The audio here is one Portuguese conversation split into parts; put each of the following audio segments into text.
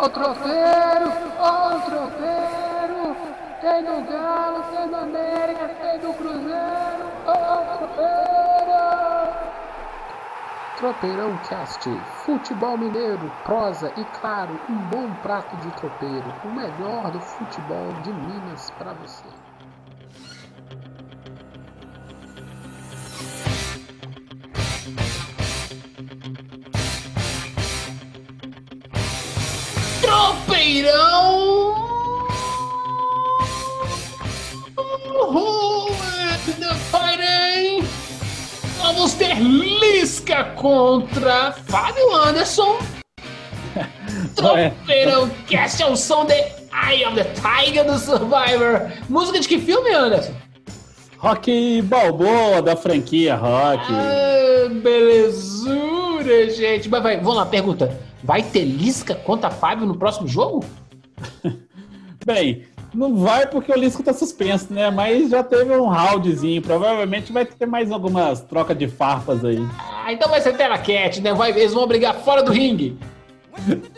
Ó o tropeiro, ó o tropeiro. Tem do Galo, tem do América, tem do Cruzeiro. Ó o tropeiro. Tropeirão Cast, futebol mineiro, prosa e claro, um bom prato de tropeiro, o melhor do futebol de Minas para você. Who is the fighting? Vamos ter Lisca contra Fábio Anderson. Tropeirão Cast é o som de Eye of the Tiger do Survivor. Música de que filme, Anderson? Rock Balboa da franquia Rock. Ah, gente. Mas vai, vamos lá, pergunta. Vai ter Lisca contra Fábio no próximo jogo? Bem, não vai porque o Lisco tá suspenso, né? Mas já teve um roundzinho. Provavelmente vai ter mais algumas trocas de farpas aí. Ah, então vai ser tela cat, né? Vai, eles vão brigar fora do ringue.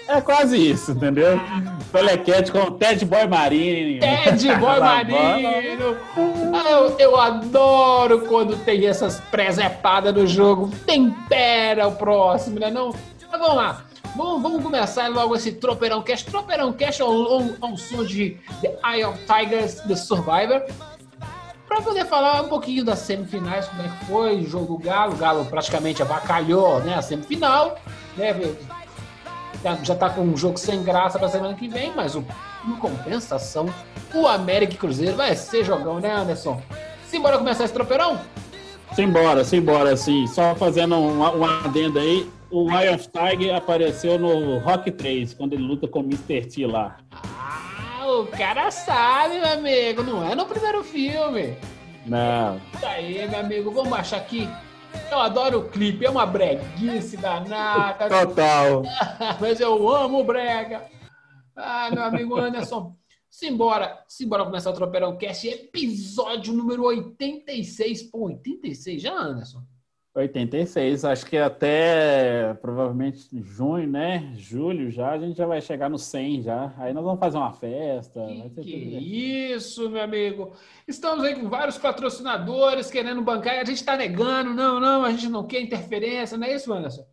É quase isso, entendeu? Telecat com o Ted Boy Marinho. Ted Boy Marinho. Ah, eu, eu adoro quando tem essas presepadas no jogo. Tempera o próximo, né? Não? Mas vamos lá. Vamos, vamos começar logo esse Tropeirão Cash. Tropeirão Cash é um, um, um som de The Eye of Tigers, The Survivor. Para poder falar um pouquinho das semifinais, como é que foi, o jogo do Galo. O Galo praticamente avacalhou né, a semifinal. Né, já está com um jogo sem graça para semana que vem, mas o, em compensação, o América e Cruzeiro vai ser jogão, né, Anderson? Simbora começar esse tropeirão? Simbora, simbora, sim. Só fazendo um, um adendo aí, o Eye of Tiger apareceu no Rock 3, quando ele luta com o Mr. T lá. Ah, o cara sabe, meu amigo, não é no primeiro filme. Não. Isso aí, meu amigo, vamos achar aqui. Eu adoro o clipe, é uma breguice danada. Total. Mas eu amo brega. Ah, meu amigo Anderson. Simbora, simbora começar o Tropeirão Cast, episódio número 86. Pô, 86 já, Anderson? 86, acho que até provavelmente junho, né? Julho já, a gente já vai chegar no 100 já. Aí nós vamos fazer uma festa. Que, que isso, meu amigo. Estamos aí com vários patrocinadores querendo bancar e a gente está negando. Não, não, a gente não quer interferência, não é isso, Anderson?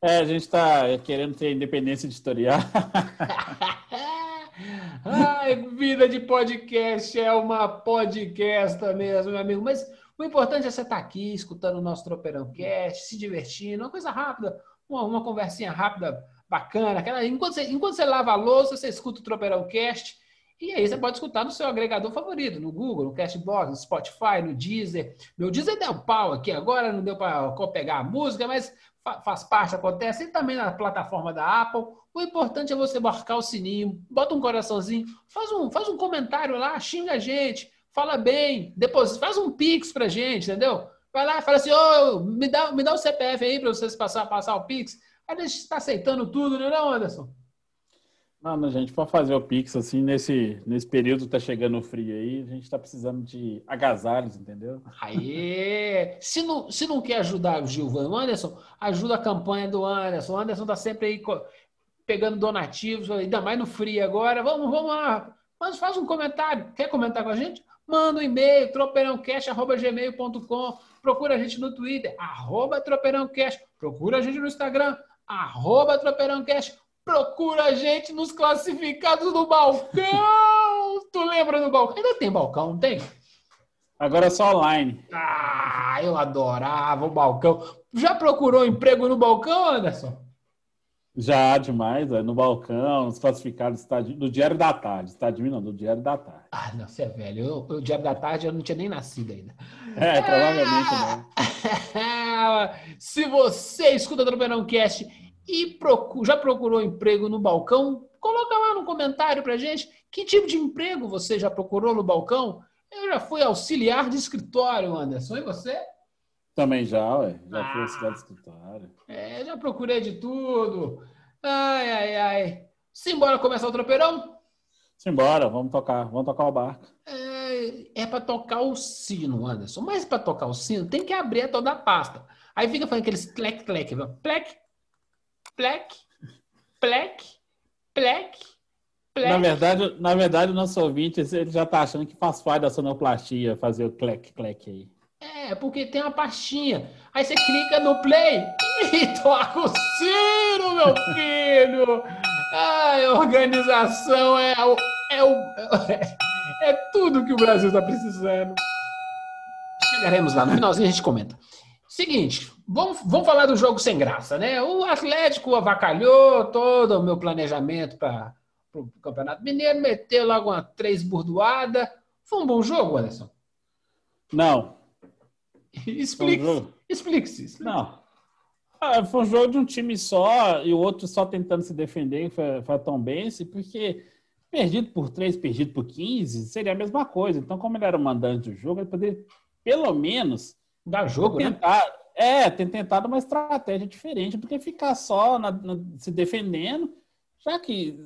É, a gente está querendo ter independência editorial. Ai, vida de podcast é uma podcasta mesmo, meu amigo. Mas o importante é você estar aqui, escutando o nosso Tropeirão Cast, se divertindo, uma coisa rápida, uma, uma conversinha rápida, bacana. Aquela, enquanto, você, enquanto você lava a louça, você escuta o Tropeirão Cast. E aí você pode escutar no seu agregador favorito, no Google, no Cashbox, no Spotify, no Deezer. Meu Deezer deu pau aqui agora, não deu para pegar a música, mas faz parte, acontece. E também na plataforma da Apple. O importante é você marcar o sininho, bota um coraçãozinho, faz um, faz um comentário lá, xinga a gente, fala bem, depois faz um pix pra gente, entendeu? Vai lá, fala assim, ô, oh, me, dá, me dá o CPF aí para vocês passar, passar o pix. Aí a gente está aceitando tudo, né, não, Anderson? Não, não, gente, para fazer o Pix, assim, nesse, nesse período tá chegando o frio aí, a gente tá precisando de agasalhos, entendeu? Aê! Se não, se não quer ajudar o Gilvan Anderson, ajuda a campanha do Anderson. O Anderson tá sempre aí pegando donativos, ainda mais no frio agora. Vamos, vamos lá. Mas faz um comentário. Quer comentar com a gente? Manda um e-mail, tropeirãocast.gmail.com. Procura a gente no Twitter, arroba tropeirãocast. Procura a gente no Instagram, arroba tropeirãocast procura a gente nos classificados do balcão. tu lembra do balcão? Ainda tem balcão, não tem? Agora é só online. Ah, eu adorava o balcão. Já procurou emprego no balcão, Anderson? Já, demais. É, no balcão, nos classificados do Diário da Tarde. Está de mim, não, do Diário da Tarde. Ah, não, você é velho. Eu, o Diário da Tarde eu não tinha nem nascido ainda. É, provavelmente não. Se você escuta o Tropeirão Cast e procura, já procurou emprego no balcão? Coloca lá no comentário pra gente que tipo de emprego você já procurou no balcão. Eu já fui auxiliar de escritório, Anderson. E você? Também já, ué. Já ah, fui auxiliar de escritório. É, já procurei de tudo. Ai, ai, ai. Simbora começar o tropeirão? Simbora, vamos tocar. Vamos tocar o barco. É, é para tocar o sino, Anderson. Mas para tocar o sino, tem que abrir toda a pasta. Aí fica fazendo aqueles clec, clec, plec, plec, plec, plec, plec. Na verdade, na verdade, o nosso ouvinte ele já tá achando que faz parte da sonoplastia fazer o clec, clec aí. É, porque tem uma pastinha. Aí você clica no play e toca o sino, meu filho! Ai, organização é o, é o. É tudo que o Brasil está precisando. Chegaremos lá, no finalzinho a gente comenta. Seguinte, vamos, vamos falar do jogo sem graça, né? O Atlético avacalhou todo o meu planejamento para o Campeonato Mineiro, meteu logo uma três burdoada. Foi um bom jogo, Alisson? Não. Explique-se. Explique-se. Explique Não. Ah, foi um jogo de um time só e o outro só tentando se defender, foi, foi a Tom Bense, porque perdido por 3, perdido por 15, seria a mesma coisa. Então, como ele era o mandante do jogo, ele poderia, pelo menos, dar jogo, né? tentar, né? É, ter tentado uma estratégia diferente do que ficar só na, na, se defendendo, já que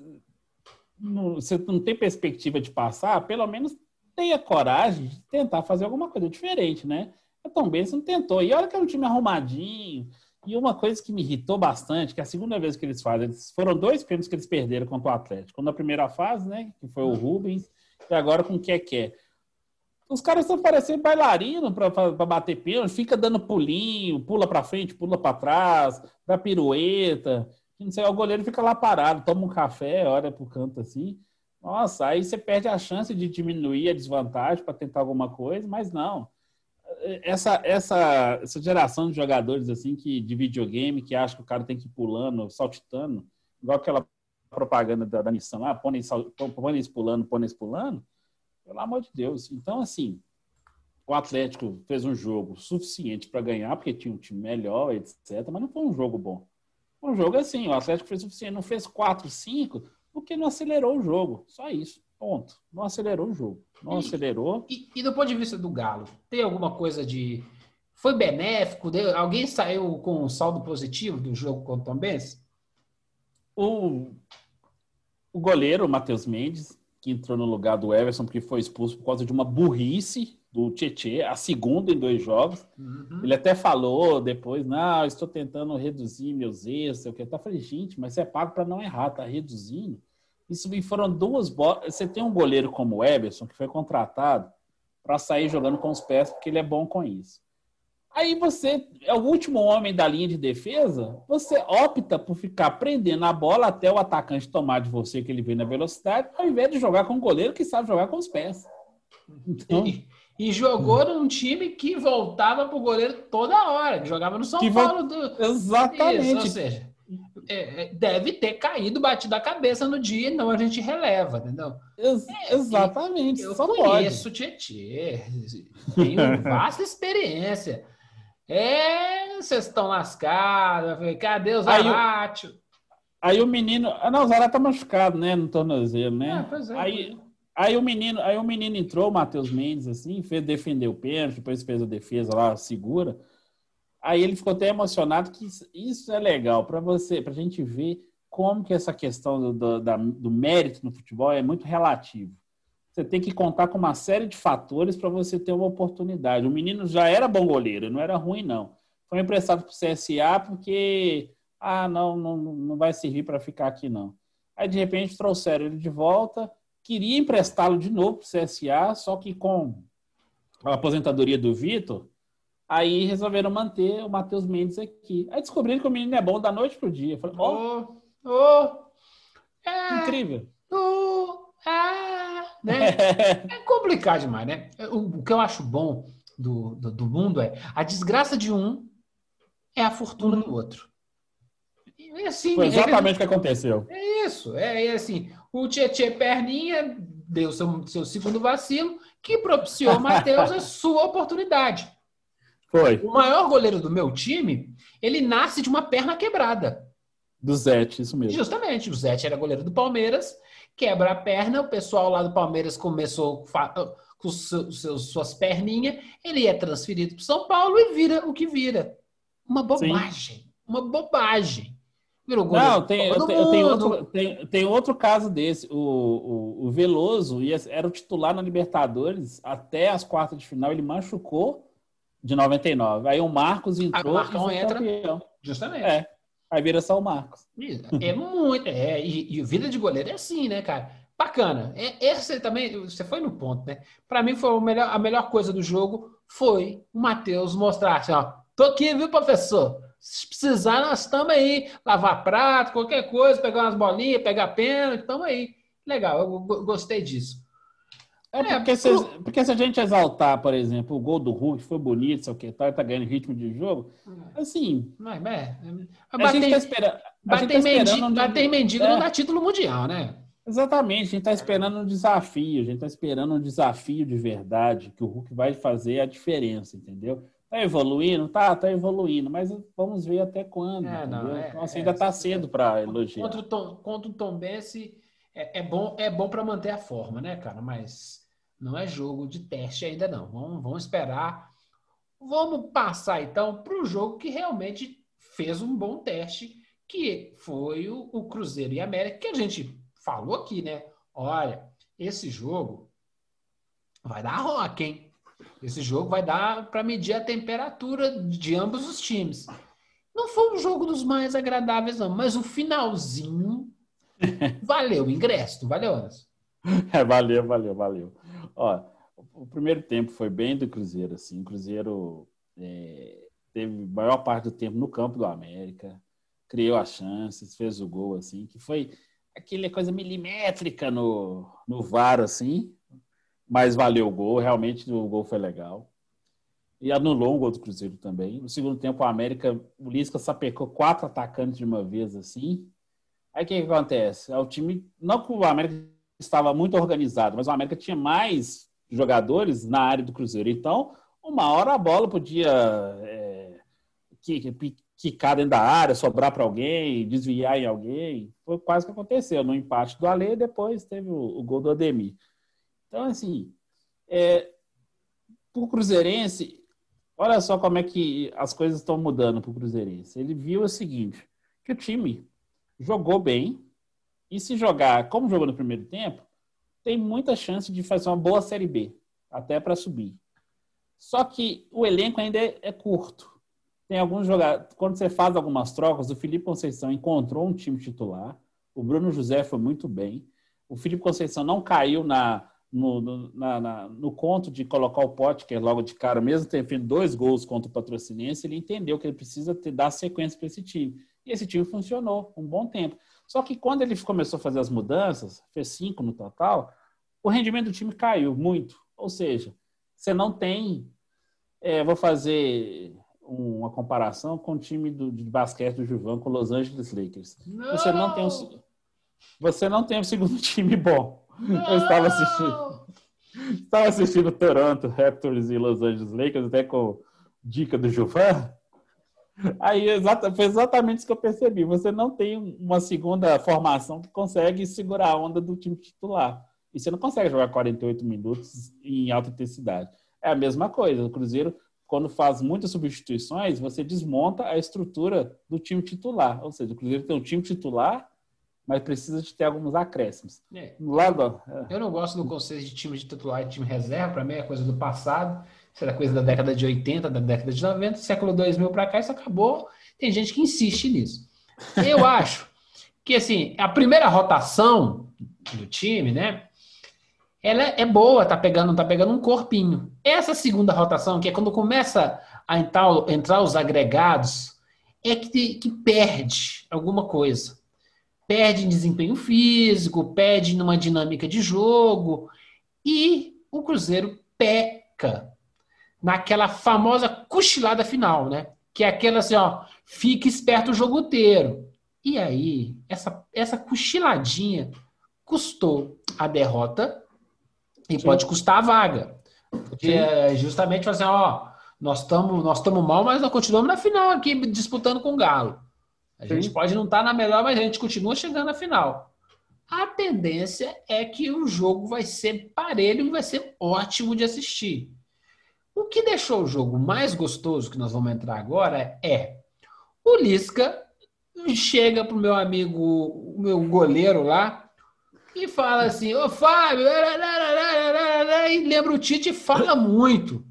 não, você não tem perspectiva de passar, pelo menos tenha coragem de tentar fazer alguma coisa diferente, né? A Tom Benson não tentou. E olha que é um time arrumadinho. E uma coisa que me irritou bastante, que é a segunda vez que eles fazem, eles, foram dois pênaltis que eles perderam contra o Atlético. Na primeira fase, né, que foi o Rubens, e agora com o Keké. Os caras estão parecendo bailarino para bater pênalti, fica dando pulinho, pula para frente, pula para trás, dá pirueta. Não sei, o goleiro fica lá parado, toma um café, olha pro canto assim. Nossa, aí você perde a chance de diminuir a desvantagem para tentar alguma coisa, mas não. Essa, essa, essa geração de jogadores assim que de videogame que acha que o cara tem que ir pulando, saltitando, igual aquela propaganda da, da Nissan lá, pôneis, pôneis pulando, pôneis pulando, pelo amor de Deus. Então, assim, o Atlético fez um jogo suficiente para ganhar, porque tinha um time melhor, etc. Mas não foi um jogo bom. Um jogo assim, o Atlético fez o suficiente. Não fez 4, 5, porque não acelerou o jogo. Só isso. Ponto. Não acelerou o jogo. Não e, acelerou. E, e, do ponto de vista do Galo, tem alguma coisa de. Foi benéfico? Deu... Alguém saiu com um saldo positivo do jogo contra o Tom Benz? O, o goleiro, o Matheus Mendes, que entrou no lugar do Everson, porque foi expulso por causa de uma burrice do Tietê, a segunda em dois jogos. Uhum. Ele até falou depois, não, estou tentando reduzir meus erros, sei o que. Eu falei, gente, mas você é pago para não errar, tá reduzindo. Isso foram duas bolas. Você tem um goleiro como o Everson, que foi contratado para sair jogando com os pés, porque ele é bom com isso. Aí você é o último homem da linha de defesa, você opta por ficar prendendo a bola até o atacante tomar de você que ele vem na velocidade, ao invés de jogar com um goleiro que sabe jogar com os pés. Então, e, e jogou num time que voltava pro goleiro toda hora, que jogava no São Paulo. Do... Exatamente. Isso, ou seja, é, é, deve ter caído, batido a cabeça no dia, não a gente releva, entendeu? Ex é, exatamente. Eu, conheço o Tietê, tenho vasta experiência. É, vocês estão lascados. Cadê o Zaratio? Aí, aí, o menino. Ah, não, o Zaratio tá machucado, né? No tornozelo, né? É, é, aí, aí, o menino, aí o menino entrou, o Matheus Mendes, assim, fez defender o pênalti, depois fez a defesa lá, segura. Aí ele ficou até emocionado que isso, isso é legal para você, para a gente ver como que essa questão do, do, da, do mérito no futebol é muito relativo você tem que contar com uma série de fatores para você ter uma oportunidade. O menino já era bom goleiro, não era ruim, não. Foi emprestado para o CSA porque, ah, não, não, não vai servir para ficar aqui, não. Aí, de repente, trouxeram ele de volta, queria emprestá-lo de novo para o CSA, só que com a aposentadoria do Vitor, aí resolveram manter o Matheus Mendes aqui. Aí descobriram que o menino é bom da noite para o dia. Falei, ó, oh, oh, é, incrível. Oh, ah, né? é complicado demais, né? O, o, que eu acho bom do, do, do, mundo é a desgraça de um é a fortuna uhum. do outro. E, assim, Foi exatamente o é, que aconteceu. É isso. É, é assim, o Tietê Perninha deu seu, seu segundo vacilo, que propiciou Matheus a sua oportunidade. Foi. O maior goleiro do meu time, ele nasce de uma perna quebrada. Do Zete, isso mesmo. Justamente. O Zete era goleiro do Palmeiras quebra a perna, o pessoal lá do Palmeiras começou com seus, suas perninhas, ele é transferido para São Paulo e vira o que vira. Uma bobagem. Sim. Uma bobagem. Virou Não, tem, eu tenho, outro, tem, tem outro caso desse. O, o, o Veloso ia, era o titular na Libertadores até as quartas de final, ele machucou de 99. Aí o Marcos entrou. Ah, o Marcão entra. Campeão. Justamente. É. Aí vira só o Marcos. É muito, é, e, e vida de goleiro é assim, né, cara? Bacana. É, esse também, você foi no ponto, né? Para mim foi a melhor, a melhor coisa do jogo foi o Matheus mostrar assim, ó, tô aqui, viu, professor? Se precisar, nós estamos aí. Lavar prato, qualquer coisa, pegar umas bolinhas, pegar pênalti, estamos aí. Legal, eu gostei disso. É, porque, é, se, pro... porque se a gente exaltar, por exemplo, o gol do Hulk foi bonito, sei o que, tá, tá ganhando ritmo de jogo, assim. Mas, é, a gente tá esperando. Bater, tá mendigo, bater mendigo é. não dá título mundial, né? Exatamente, a gente está esperando um desafio, a gente está esperando um desafio de verdade, que o Hulk vai fazer a diferença, entendeu? Tá evoluindo? Tá, tá evoluindo, mas vamos ver até quando. É, não, é, então, assim, ainda está cedo para elogiar. Contra o Tom, contra o Tom Bense, é, é bom, é bom para manter a forma, né, cara? Mas não é jogo de teste ainda não. Vamos, vamos esperar. Vamos passar então para o jogo que realmente fez um bom teste, que foi o, o Cruzeiro e América, que a gente falou aqui, né? Olha, esse jogo vai dar rock, hein? Esse jogo vai dar para medir a temperatura de ambos os times. Não foi um jogo dos mais agradáveis, não, mas o finalzinho valeu o ingresso, valeu, Anderson? É, valeu, valeu, valeu. Ó, o primeiro tempo foi bem do Cruzeiro, assim. O Cruzeiro é, teve maior parte do tempo no campo do América, criou as chances, fez o gol, assim, que foi aquela coisa milimétrica no, no VAR, assim, mas valeu o gol, realmente o gol foi legal. E anulou o gol do Cruzeiro também. No segundo tempo, o América, o Lisca sapecou quatro atacantes de uma vez, assim. Aí o que, que acontece? É o time, não que o América estava muito organizado, mas o América tinha mais jogadores na área do Cruzeiro. Então, uma hora a bola podia é, quicar dentro da área, sobrar para alguém, desviar em alguém. Foi quase que aconteceu no empate do Ale, depois teve o, o gol do Ademir. Então, assim, é, para o Cruzeirense, olha só como é que as coisas estão mudando para o Cruzeirense. Ele viu o seguinte, que o time jogou bem, e se jogar como jogou no primeiro tempo, tem muita chance de fazer uma boa Série B, até para subir. Só que o elenco ainda é, é curto. Tem alguns jogadores. Quando você faz algumas trocas, o Felipe Conceição encontrou um time titular. O Bruno José foi muito bem. O Felipe Conceição não caiu na, no, no, na, na, no conto de colocar o pote, que é logo de cara, mesmo tendo feito dois gols contra o Patrocinense, ele entendeu que ele precisa ter, dar sequência para esse time. E esse time funcionou um bom tempo. Só que quando ele começou a fazer as mudanças, fez cinco no total, o rendimento do time caiu muito. Ou seja, você não tem. É, vou fazer uma comparação com o time do, de basquete do Juvan com Los Angeles Lakers. Não! Você não tem um, você não tem um segundo time bom. Não! Eu estava assistindo. Estava assistindo Toronto Raptors e Los Angeles Lakers, até com dica do Juvan. Aí foi exatamente isso que eu percebi. Você não tem uma segunda formação que consegue segurar a onda do time titular. E você não consegue jogar 48 minutos em alta intensidade. É a mesma coisa. O Cruzeiro, quando faz muitas substituições, você desmonta a estrutura do time titular. Ou seja, o Cruzeiro tem um time titular, mas precisa de ter alguns acréscimos. É. Lado, é. Eu não gosto do conceito de time de titular e time reserva. Para mim é coisa do passado. Era coisa da década de 80, da década de 90, século 2000 para cá, isso acabou. Tem gente que insiste nisso. Eu acho que, assim, a primeira rotação do time, né? Ela é boa, tá pegando, tá pegando um corpinho. Essa segunda rotação, que é quando começa a entrar, entrar os agregados, é que, que perde alguma coisa. Perde em desempenho físico, perde numa dinâmica de jogo, e o Cruzeiro peca naquela famosa cochilada final, né? Que é aquela assim, ó, fica esperto o jogo inteiro. E aí, essa, essa cochiladinha custou a derrota e Sim. pode custar a vaga. Porque é justamente assim, ó, nós estamos nós mal, mas nós continuamos na final aqui, disputando com o Galo. A Sim. gente pode não estar tá na melhor, mas a gente continua chegando na final. A tendência é que o jogo vai ser parelho e vai ser ótimo de assistir. O que deixou o jogo mais gostoso, que nós vamos entrar agora, é o Lisca chega pro meu amigo, o meu goleiro lá, e fala assim, ô Fábio, e lembra o Tite fala muito.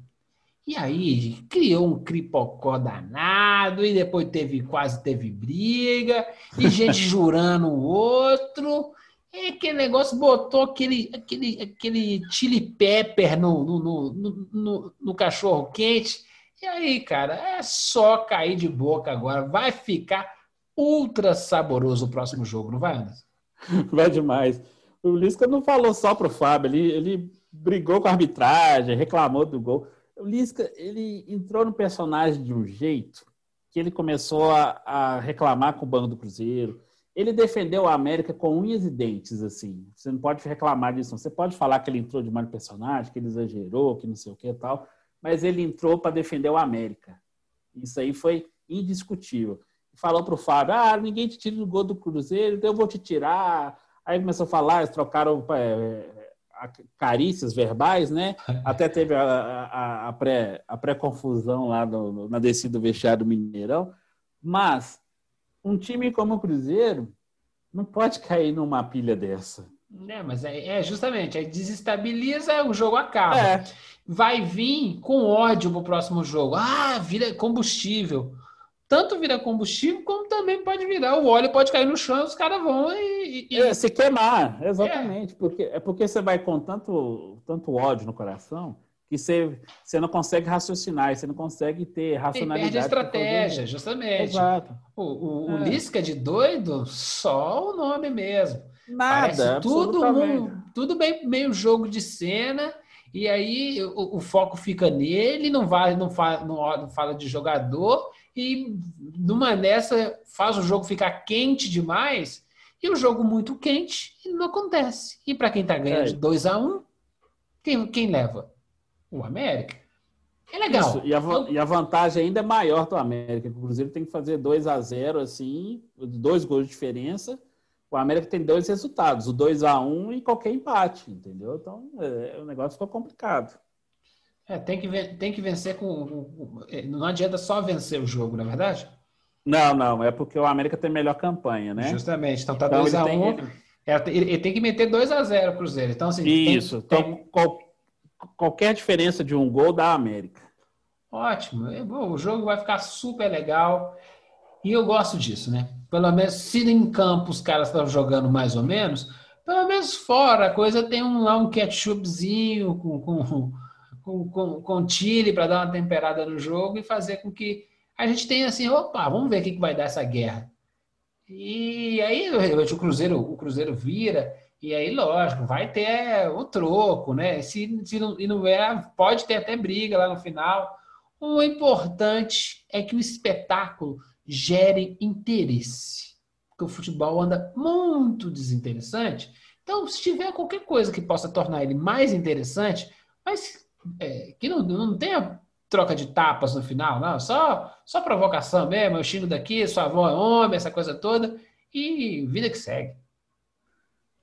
E aí criou um cripocó danado, e depois teve quase teve briga, e gente jurando o outro. E aquele negócio botou aquele, aquele, aquele chili pepper no, no, no, no, no cachorro quente. E aí, cara, é só cair de boca agora. Vai ficar ultra saboroso o próximo jogo, não vai, Anderson? Vai demais. O Lisca não falou só pro Fábio, ele, ele brigou com a arbitragem, reclamou do gol. O Lisca, ele entrou no personagem de um jeito que ele começou a, a reclamar com o Banco do Cruzeiro. Ele defendeu a América com unhas e dentes, assim. Você não pode reclamar disso. Não. Você pode falar que ele entrou demais no personagem, que ele exagerou, que não sei o que e tal, mas ele entrou para defender o América. Isso aí foi indiscutível. Falou para o Fábio: ah, ninguém te tira do gol do Cruzeiro, então eu vou te tirar. Aí começou a falar, eles trocaram é, carícias verbais, né? Até teve a, a, a, pré, a pré-confusão lá na descida do vestiário do Mineirão. Mas um time como o Cruzeiro não pode cair numa pilha dessa. É, mas é, é justamente, aí desestabiliza, o jogo acaba. É. Vai vir com ódio pro próximo jogo. Ah, vira combustível tanto vira combustível, como também pode virar. O óleo pode cair no chão os caras vão e. e... É, se queimar, exatamente. É. Porque, é porque você vai com tanto, tanto ódio no coração que você, você não consegue raciocinar, você não consegue ter racionalidade. E perde estratégia, justamente. Exato. O, o, é. o Lisca de doido, só o nome mesmo. Nada, Parece tudo, um, tudo bem meio jogo de cena. E aí o, o foco fica nele, não vai, não fala, não, não fala de jogador e numa dessa faz o jogo ficar quente demais e o jogo muito quente e não acontece. E para quem está ganhando é. de 2 a 1 um, quem, quem leva? O América. É legal. Isso. E, a, e a vantagem ainda é maior do América. O Cruzeiro tem que fazer 2 a 0 assim, dois gols de diferença. O América tem dois resultados, o 2 a 1 um e qualquer empate, entendeu? Então, é, o negócio ficou complicado. É, tem que, tem que vencer com. É, não adianta só vencer o jogo, na é verdade? Não, não. É porque o América tem melhor campanha, né? Justamente. Então tá 2x1. Então, um, é, ele, tem que meter 2x0 Cruzeiro. Então, assim, Isso. Tem, então, tem... Qual, qualquer diferença de um gol da América. Ótimo. O jogo vai ficar super legal. E eu gosto disso, né? Pelo menos, se em campo os caras estão jogando mais ou menos, pelo menos fora a coisa tem um, lá um ketchupzinho com, com com, com, com Chile para dar uma temperada no jogo e fazer com que a gente tenha assim, opa, vamos ver o que, que vai dar essa guerra. E aí o Cruzeiro, o Cruzeiro vira, e aí, lógico, vai ter o troco, né? Se, se não, e não é, pode ter até briga lá no final. O importante é que o espetáculo gere interesse. Porque o futebol anda muito desinteressante. Então, se tiver qualquer coisa que possa tornar ele mais interessante, mas é, que não, não tenha troca de tapas no final, não. Só, só provocação mesmo. Eu xingo daqui, sua avó é homem, essa coisa toda. E vida que segue.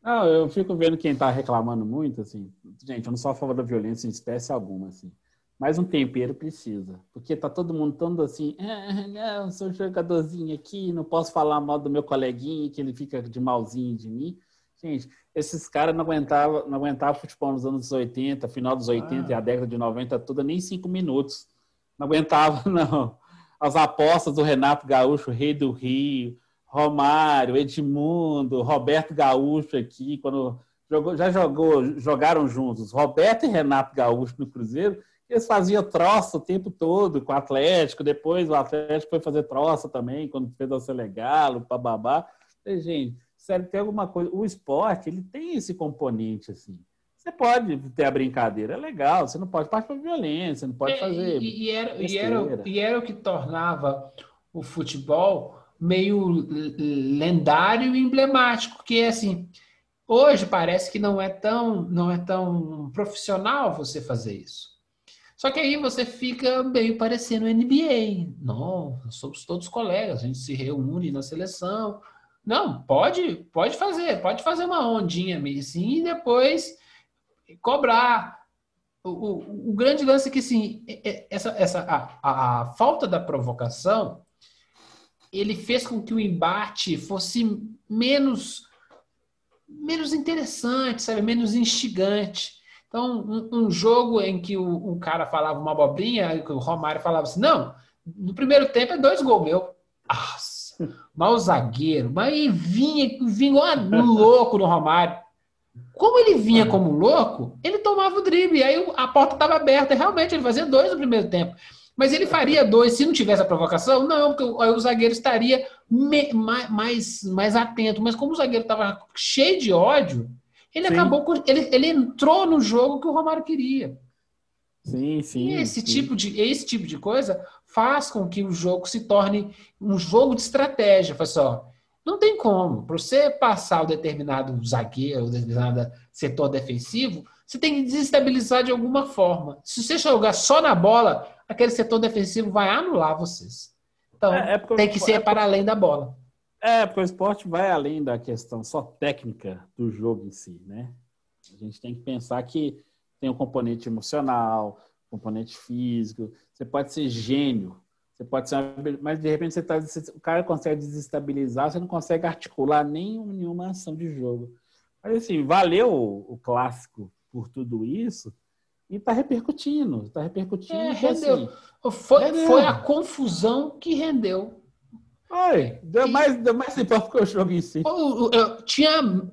Não, eu fico vendo quem está reclamando muito, assim. Gente, eu não sou a favor da violência em espécie alguma, assim. Mas um tempero precisa. Porque tá todo mundo todo assim, ah, não, sou jogadorzinho aqui, não posso falar mal do meu coleguinha, que ele fica de malzinho de mim. Gente, esses caras não aguentavam não aguentava futebol nos anos 80, final dos 80 ah. e a década de 90 toda, nem cinco minutos. Não aguentava, não. As apostas do Renato Gaúcho, rei do Rio, Romário, Edmundo, Roberto Gaúcho aqui, quando jogou, já jogou, jogaram juntos, Roberto e Renato Gaúcho no Cruzeiro, eles faziam troça o tempo todo com o Atlético, depois o Atlético foi fazer troça também, quando fez o Selegalo, bababá. Gente, sério, tem alguma coisa. O esporte, ele tem esse componente, assim. Você pode ter a brincadeira, é legal, você não pode partir para violência, não pode é, fazer. E, e, era, e, era, e era o que tornava o futebol meio lendário e emblemático, que é assim, hoje parece que não é tão não é tão profissional você fazer isso. Só que aí você fica meio parecendo NBA. Não, somos todos colegas, a gente se reúne na seleção, não, pode, pode fazer, pode fazer uma ondinha assim e depois cobrar. O, o, o, grande lance é que, assim, é, é, essa, essa, a, a falta da provocação ele fez com que o embate fosse menos menos interessante, sabe? menos instigante. Então, um, um jogo em que o, um cara falava uma abobrinha, o Romário falava assim: não, no primeiro tempo é dois gols meu. Nossa, mas o zagueiro, mas vinha, vinha um louco no Romário. Como ele vinha como louco, ele tomava o drible, aí a porta estava aberta, realmente ele fazia dois no primeiro tempo. Mas ele faria dois se não tivesse a provocação? Não, porque o, o zagueiro estaria me, mais, mais atento. Mas como o zagueiro estava cheio de ódio, ele sim. acabou. Ele, ele entrou no jogo que o Romário queria. Sim, sim. E esse, sim. Tipo de, esse tipo de coisa faz com que o jogo se torne um jogo de estratégia. Faz só. Não tem como. Para você passar o determinado zagueiro, o determinado setor defensivo, você tem que desestabilizar de alguma forma. Se você jogar só na bola, aquele setor defensivo vai anular vocês. Então, é, é tem que ser é para além da bola. É, porque o esporte vai além da questão só técnica do jogo em si, né? A gente tem que pensar que tem um componente emocional, componente físico. Você pode ser gênio, você pode ser, mas de repente você tá, o cara consegue desestabilizar, você não consegue articular nenhuma ação de jogo. Mas assim, valeu o clássico por tudo isso e está repercutindo, está repercutindo. É, rendeu. Assim, foi, rendeu. foi a confusão que rendeu. Foi, deu, e, mais, deu mais importa que o jogo em si. Eu, eu, tinha,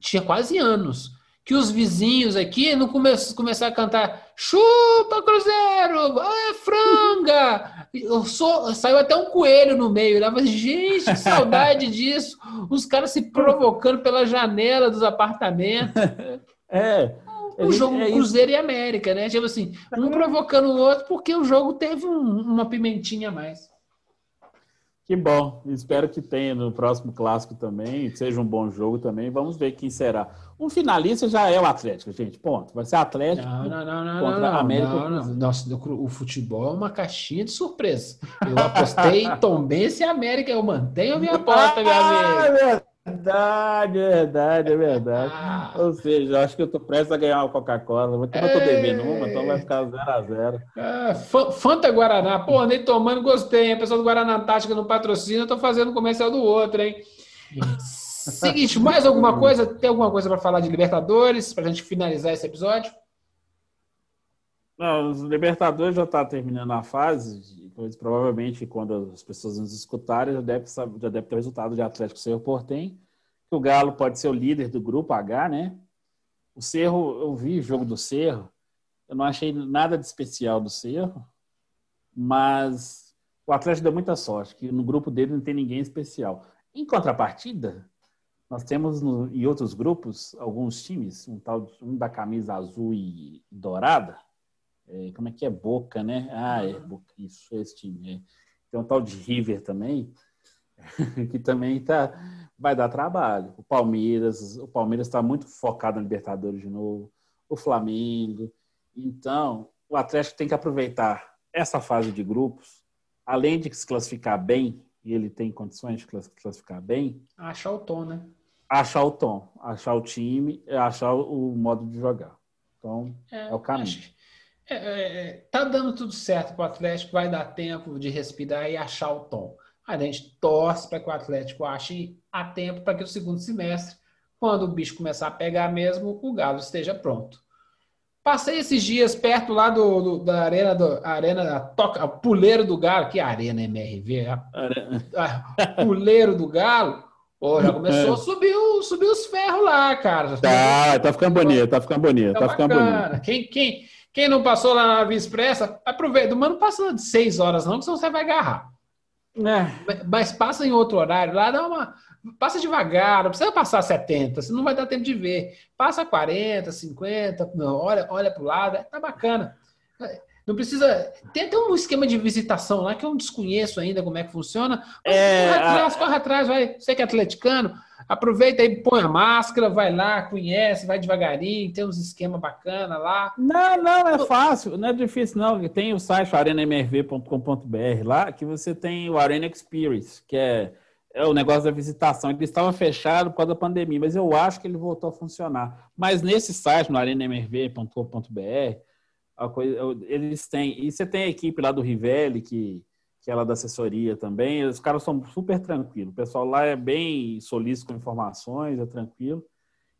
tinha quase anos que os vizinhos aqui não come, começaram a cantar chupa Cruzeiro, é franga. Eu sou, saiu até um coelho no meio. Né? Mas, gente, que saudade disso. Os caras se provocando pela janela dos apartamentos. É. O jogo é Cruzeiro e América, né? Tipo assim, um provocando o outro porque o jogo teve um, uma pimentinha a mais. Que bom. Espero que tenha no próximo clássico também. Seja um bom jogo também. Vamos ver quem será. Um finalista já é o Atlético, gente. Ponto. Vai ser Atlético não, não, não, não, contra não, América. Não, não. Nossa, o futebol é uma caixinha de surpresa. Eu apostei Tombense e América. Eu mantenho a minha aposta, meu amigo. Verdade, é verdade, é verdade. Ah. Ou seja, acho que eu tô prestes a ganhar uma Coca-Cola. Mas eu tô devendo uma, então vai ficar 0x0. Ah, Fanta Guaraná. Pô, andei tomando, gostei. Hein? A pessoa do Guaraná Antártica não patrocina, eu tô fazendo comercial do outro, hein? Seguinte, mais alguma coisa? Tem alguma coisa para falar de Libertadores, pra gente finalizar esse episódio? Não, os Libertadores já tá terminando a fase pois provavelmente quando as pessoas nos escutarem já deve, já deve ter o resultado de Atlético Cerro Portem, o Galo pode ser o líder do grupo H, né? O Cerro, eu vi o jogo do Cerro, eu não achei nada de especial do Cerro, mas o Atlético deu muita sorte, que no grupo dele não tem ninguém especial. Em contrapartida, nós temos no, em outros grupos alguns times, um tal um da camisa azul e dourada, é, como é que é Boca, né? Ah, é Boca, isso, esse time. É. Tem um tal de River também, que também tá, vai dar trabalho. O Palmeiras, o Palmeiras está muito focado na Libertadores de novo, o Flamengo. Então, o Atlético tem que aproveitar essa fase de grupos, além de se classificar bem, e ele tem condições de classificar bem. Achar o tom, né? Achar o tom, achar o time, achar o modo de jogar. Então, é, é o caminho. Acho, é, é, é, tá dando tudo certo para o Atlético, vai dar tempo de respirar e achar o tom. a gente torce para que o Atlético ache a tempo para que o segundo semestre, quando o bicho começar a pegar mesmo, o Galo esteja pronto. Passei esses dias perto lá do, do da arena do arena da toca, puleiro do Galo, que arena MRV, a, a, puleiro do Galo. Pô, já começou a subir, subir os ferros lá, cara. Tá, tá ficando bonito, tá ficando bonito, tá, tá ficando bonito. Quem, quem, quem não passou lá na Via Expressa, aproveita. Mas não passa de seis horas, não, que senão você vai agarrar. É. Mas passa em outro horário, lá dá uma. Passa devagar, não precisa passar 70, você não vai dar tempo de ver. Passa 40, 50, não, olha, olha para o lado, tá bacana. Não precisa. Tem até um esquema de visitação lá que eu não desconheço ainda como é que funciona. É, corre atrás, a... corre atrás, vai. Você que é atleticano, Aproveita aí, põe a máscara, vai lá, conhece, vai devagarinho, tem uns esquemas bacana lá. Não, não, é fácil, não é difícil não. Tem o site arenamrv.com.br lá, que você tem o Arena Experience, que é, é o negócio da visitação. Ele estava fechado por causa da pandemia, mas eu acho que ele voltou a funcionar. Mas nesse site, no arenamrv.com.br, eles têm... E você tem a equipe lá do Rivelli, que que ela é da assessoria também. Os caras são super tranquilos. O pessoal lá é bem solícito com informações, é tranquilo.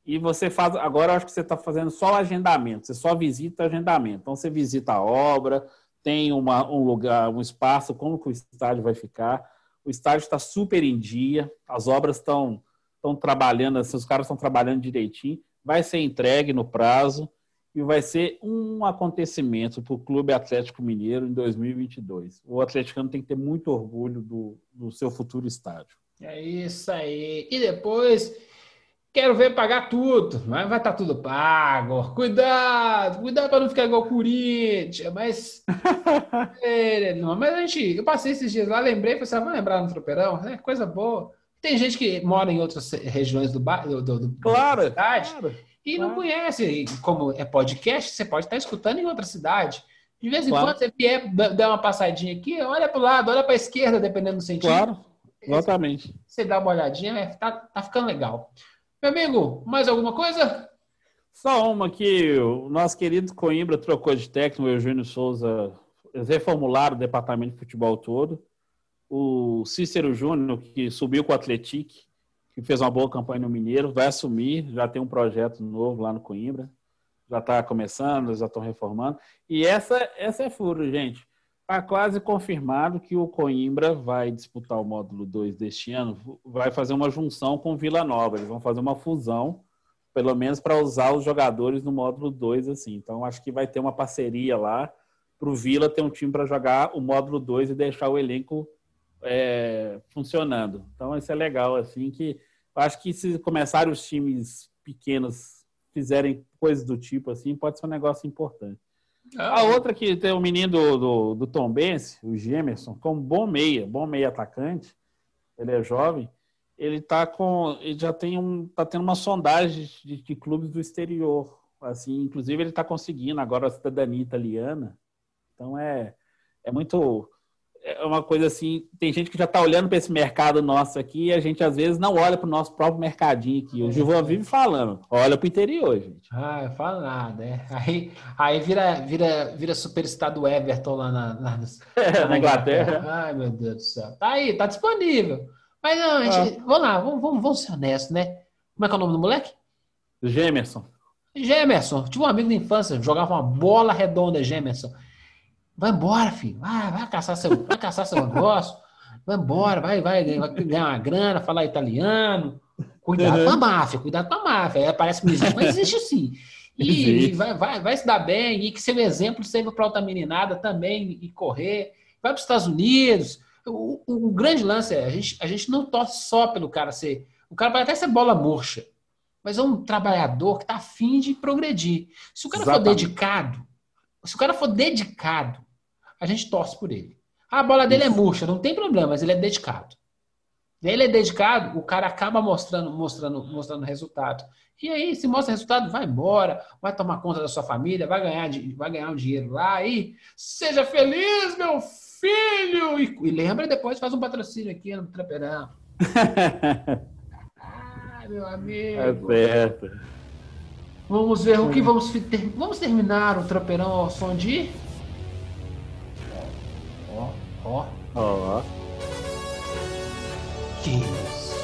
e você faz. Agora eu acho que você está fazendo só agendamento, você só visita agendamento. Então você visita a obra, tem uma, um lugar, um espaço, como que o estádio vai ficar. O estádio está super em dia, as obras estão estão trabalhando, assim, os caras estão trabalhando direitinho, vai ser entregue no prazo e vai ser um acontecimento para o Clube Atlético Mineiro em 2022. O atleticano tem que ter muito orgulho do, do seu futuro estádio. É isso aí. E depois Quero ver pagar tudo, mas vai estar tá tudo pago. Cuidado, cuidado para não ficar igual o Corinthians. Mas, é, não, mas a gente, eu passei esses dias lá, lembrei, falei, assim, ah, vamos lembrar no tropeirão, é coisa boa. Tem gente que mora em outras regiões do bairro, do, do, claro, cidade, claro, e claro. não conhece. Como é podcast, você pode estar escutando em outra cidade. De vez em claro. quando você vier dar uma passadinha aqui, olha para o lado, olha para a esquerda, dependendo do sentido. Claro, exatamente. Você dá uma olhadinha, é, tá, tá ficando legal. Meu amigo, mais alguma coisa? Só uma que o nosso querido Coimbra trocou de técnico, o Eugênio Souza, reformularam o departamento de futebol todo. O Cícero Júnior, que subiu com o Atlético, que fez uma boa campanha no Mineiro, vai assumir, já tem um projeto novo lá no Coimbra. Já está começando, já estão reformando. E essa, essa é furo, gente. Está quase confirmado que o Coimbra vai disputar o módulo 2 deste ano, vai fazer uma junção com Vila Nova. Eles vão fazer uma fusão, pelo menos para usar os jogadores no módulo 2, assim. Então, acho que vai ter uma parceria lá para o Vila ter um time para jogar o módulo 2 e deixar o elenco é, funcionando. Então, isso é legal, assim, que acho que se começarem os times pequenos fizerem coisas do tipo, assim, pode ser um negócio importante. Ah, a outra que tem o menino do, do, do Tom Benz, o Gemerson, como bom meia, bom meia atacante, ele é jovem, ele tá com, ele já tem um, tá tendo uma sondagem de, de clubes do exterior, assim, inclusive ele está conseguindo agora a cidadania italiana, então é, é muito é uma coisa assim, tem gente que já está olhando para esse mercado nosso aqui e a gente às vezes não olha para o nosso próprio mercadinho aqui. O Gilvan vive falando, olha para o interior, gente. Ah, fala nada, é. Aí, aí vira, vira, vira superstar do Everton lá na, na, é, na Inglaterra. Ai, meu Deus do céu. Tá aí, tá disponível. Mas não, gente, ah. vamos lá, vamos, vamos, vamos ser honestos, né? Como é que é o nome do moleque? Gemerson. Gemerson. Tinha um amigo da infância, jogava uma bola redonda, Gemerson. Vai embora, filho. Vai, vai caçar seu, vai caçar seu negócio. Vai embora, vai, vai, vai ganhar uma grana, falar italiano. Cuidado uhum. com a máfia, cuidado com a máfia. É, parece que não existe, mas existe sim. E, e vai, vai, vai se dar bem, e que seu exemplo serve para outra meninada também e correr. Vai para os Estados Unidos. O, o, o, grande lance é, a gente, a gente não torce só pelo cara ser. O cara vai até ser bola murcha, mas é um trabalhador que está afim de progredir. Se o cara Exatamente. for dedicado, se o cara for dedicado, a gente torce por ele. a bola dele é murcha, não tem problema, mas ele é dedicado. Ele é dedicado, o cara acaba mostrando, mostrando, mostrando resultado. E aí, se mostra resultado, vai embora, vai tomar conta da sua família, vai ganhar, vai ganhar um dinheiro lá e seja feliz, meu filho! E, e lembra depois, faz um patrocínio aqui no Traperão. ah, meu amigo. É certo. Vamos ver o que vamos ter. Vamos terminar o tropeirão ao som de. Ó, ó. Ó. Que isso?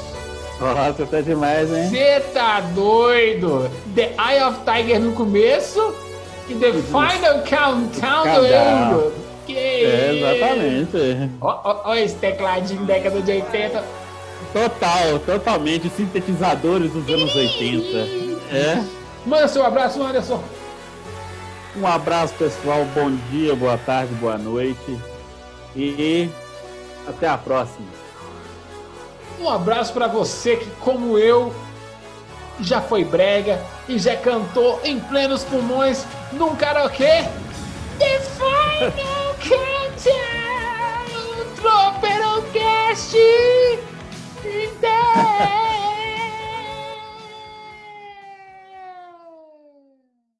Nossa, tá demais, hein? Você tá doido? The Eye of Tiger no começo e The Final Countdown do Euro. Que é, exatamente. Ó, ó, ó esse tecladinho década de 80. Total, totalmente sintetizadores dos anos 80. É. Manda seu abraço, Anderson. Um abraço, pessoal. Bom dia, boa tarde, boa noite. E até a próxima. Um abraço para você que, como eu, já foi brega e já cantou em plenos pulmões num karaokê. The Final Countdown! Tropeirocast! Ideia! Então!